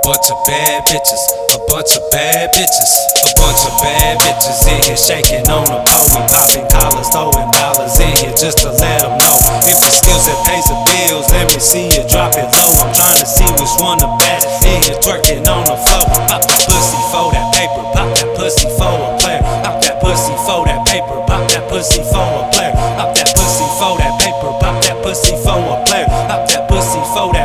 bunch of bad bitches, a bunch of bad bitches, a bunch of bad bitches in here shaking on the pole. We popping collars, throwing dollars in here just to let them know. If the skills that pays the bills, let me see you drop it low. I'm trying to see which one the best in here twerking on the floor. Pop that pussy for that paper, pop that pussy for a player, pop that pussy for that paper, pop that pussy for a player, pop that pussy for that paper, pop that pussy for a player, pop that pussy for that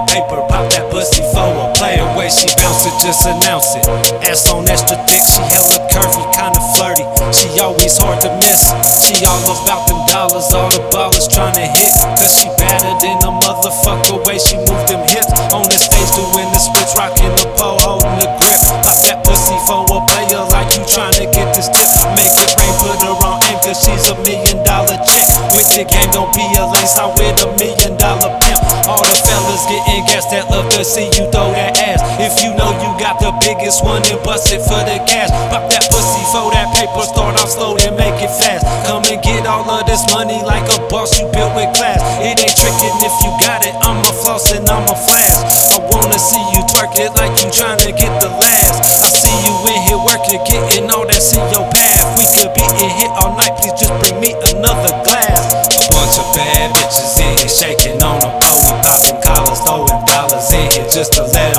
just announce it. Ass on extra thick, she hella curvy, kinda flirty. She always hard to miss. She all about them dollars, all the ballers tryna hit. Cause she better than a motherfucker. Way she move them hips on the stage, doing the splits, rocking the pole, holding the grip. Pop that pussy for a player like you tryna get this tip. Make it rain, put her on aim, cause she's a million dollar chick. With the game, don't be a lace, I with a million dollar pimp. All the fellas getting gas that love to see you biggest one, then bust it for the cash. Pop that pussy for that paper, start off slow, then make it fast. Come and get all of this money like a boss you built with class. It ain't tricking if you got it, I'ma floss and I'ma flash. I wanna see you twerk it like you tryna get the last. I see you in here working, getting all that's in your path. We could be in here all night, please just bring me another glass. A bunch of bad bitches in here shaking on the pole. We popping collars, throwing dollars in here just to let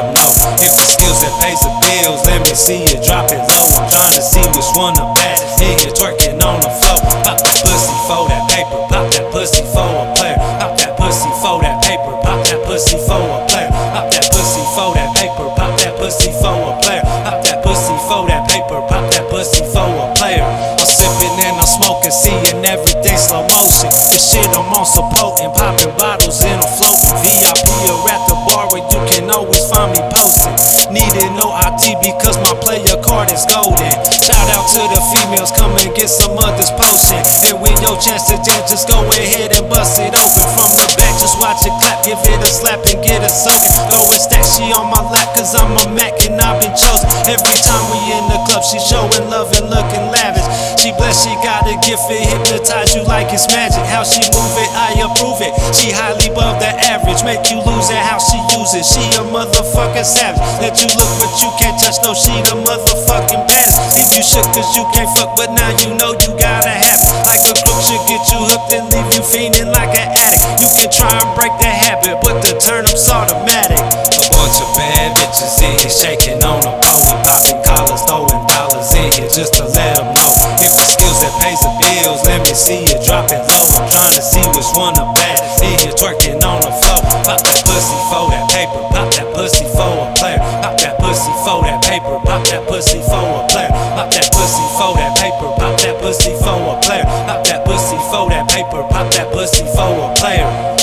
me see you drop it low. I'm trying to see which one the best. In here twerking on the floor. Pop that pussy for that paper. Pop that pussy for a player. Pop that pussy for that paper. Pop that pussy for a player. Pop that pussy for that paper. Pop that pussy for a player. Pop that pussy for that paper. Pop that pussy for a player. I'm sipping and I'm smoking, seeing everything slow motion. This shit I'm on supporting, popping bottles and I'm floating. VIP or at Needed no IT because my player card is golden. Shout out to the females, come and get some of this potion. And when your chance to jam, just go ahead and bust it open from the back. Just watch it clap, give it a slap and get it soaking. Go and stack, she on my and I've been chosen. Every time we in the club, she showing love and looking lavish. She blessed, she got a gift, it hypnotize you like it's magic. How she move it, I approve it. She highly above the average, make you lose it how she use it. She a motherfucking savage. Let you look, but you can't touch, no, she the motherfucking baddest. Leave you shook cause you can't fuck, but now you know you gotta have it. Like a crook should get you hooked and leave you fiending like an addict. You can try and break the habit, but the turnip's automatic. A bunch of bad bitches in here shaking on pole. We popping collars, throwing dollars in here just to let them know. If the skills that pays the bills, let me see you drop it low. I'm trying to see which one the best. In here twerking on the floor. Pop that pussy for that paper. Pop that pussy for a player. Pop that pussy for that paper. Pop that pussy for a player. Pop that pussy for that paper. Pop that pussy for a player. Pop that pussy for that paper. Pop that pussy for a player.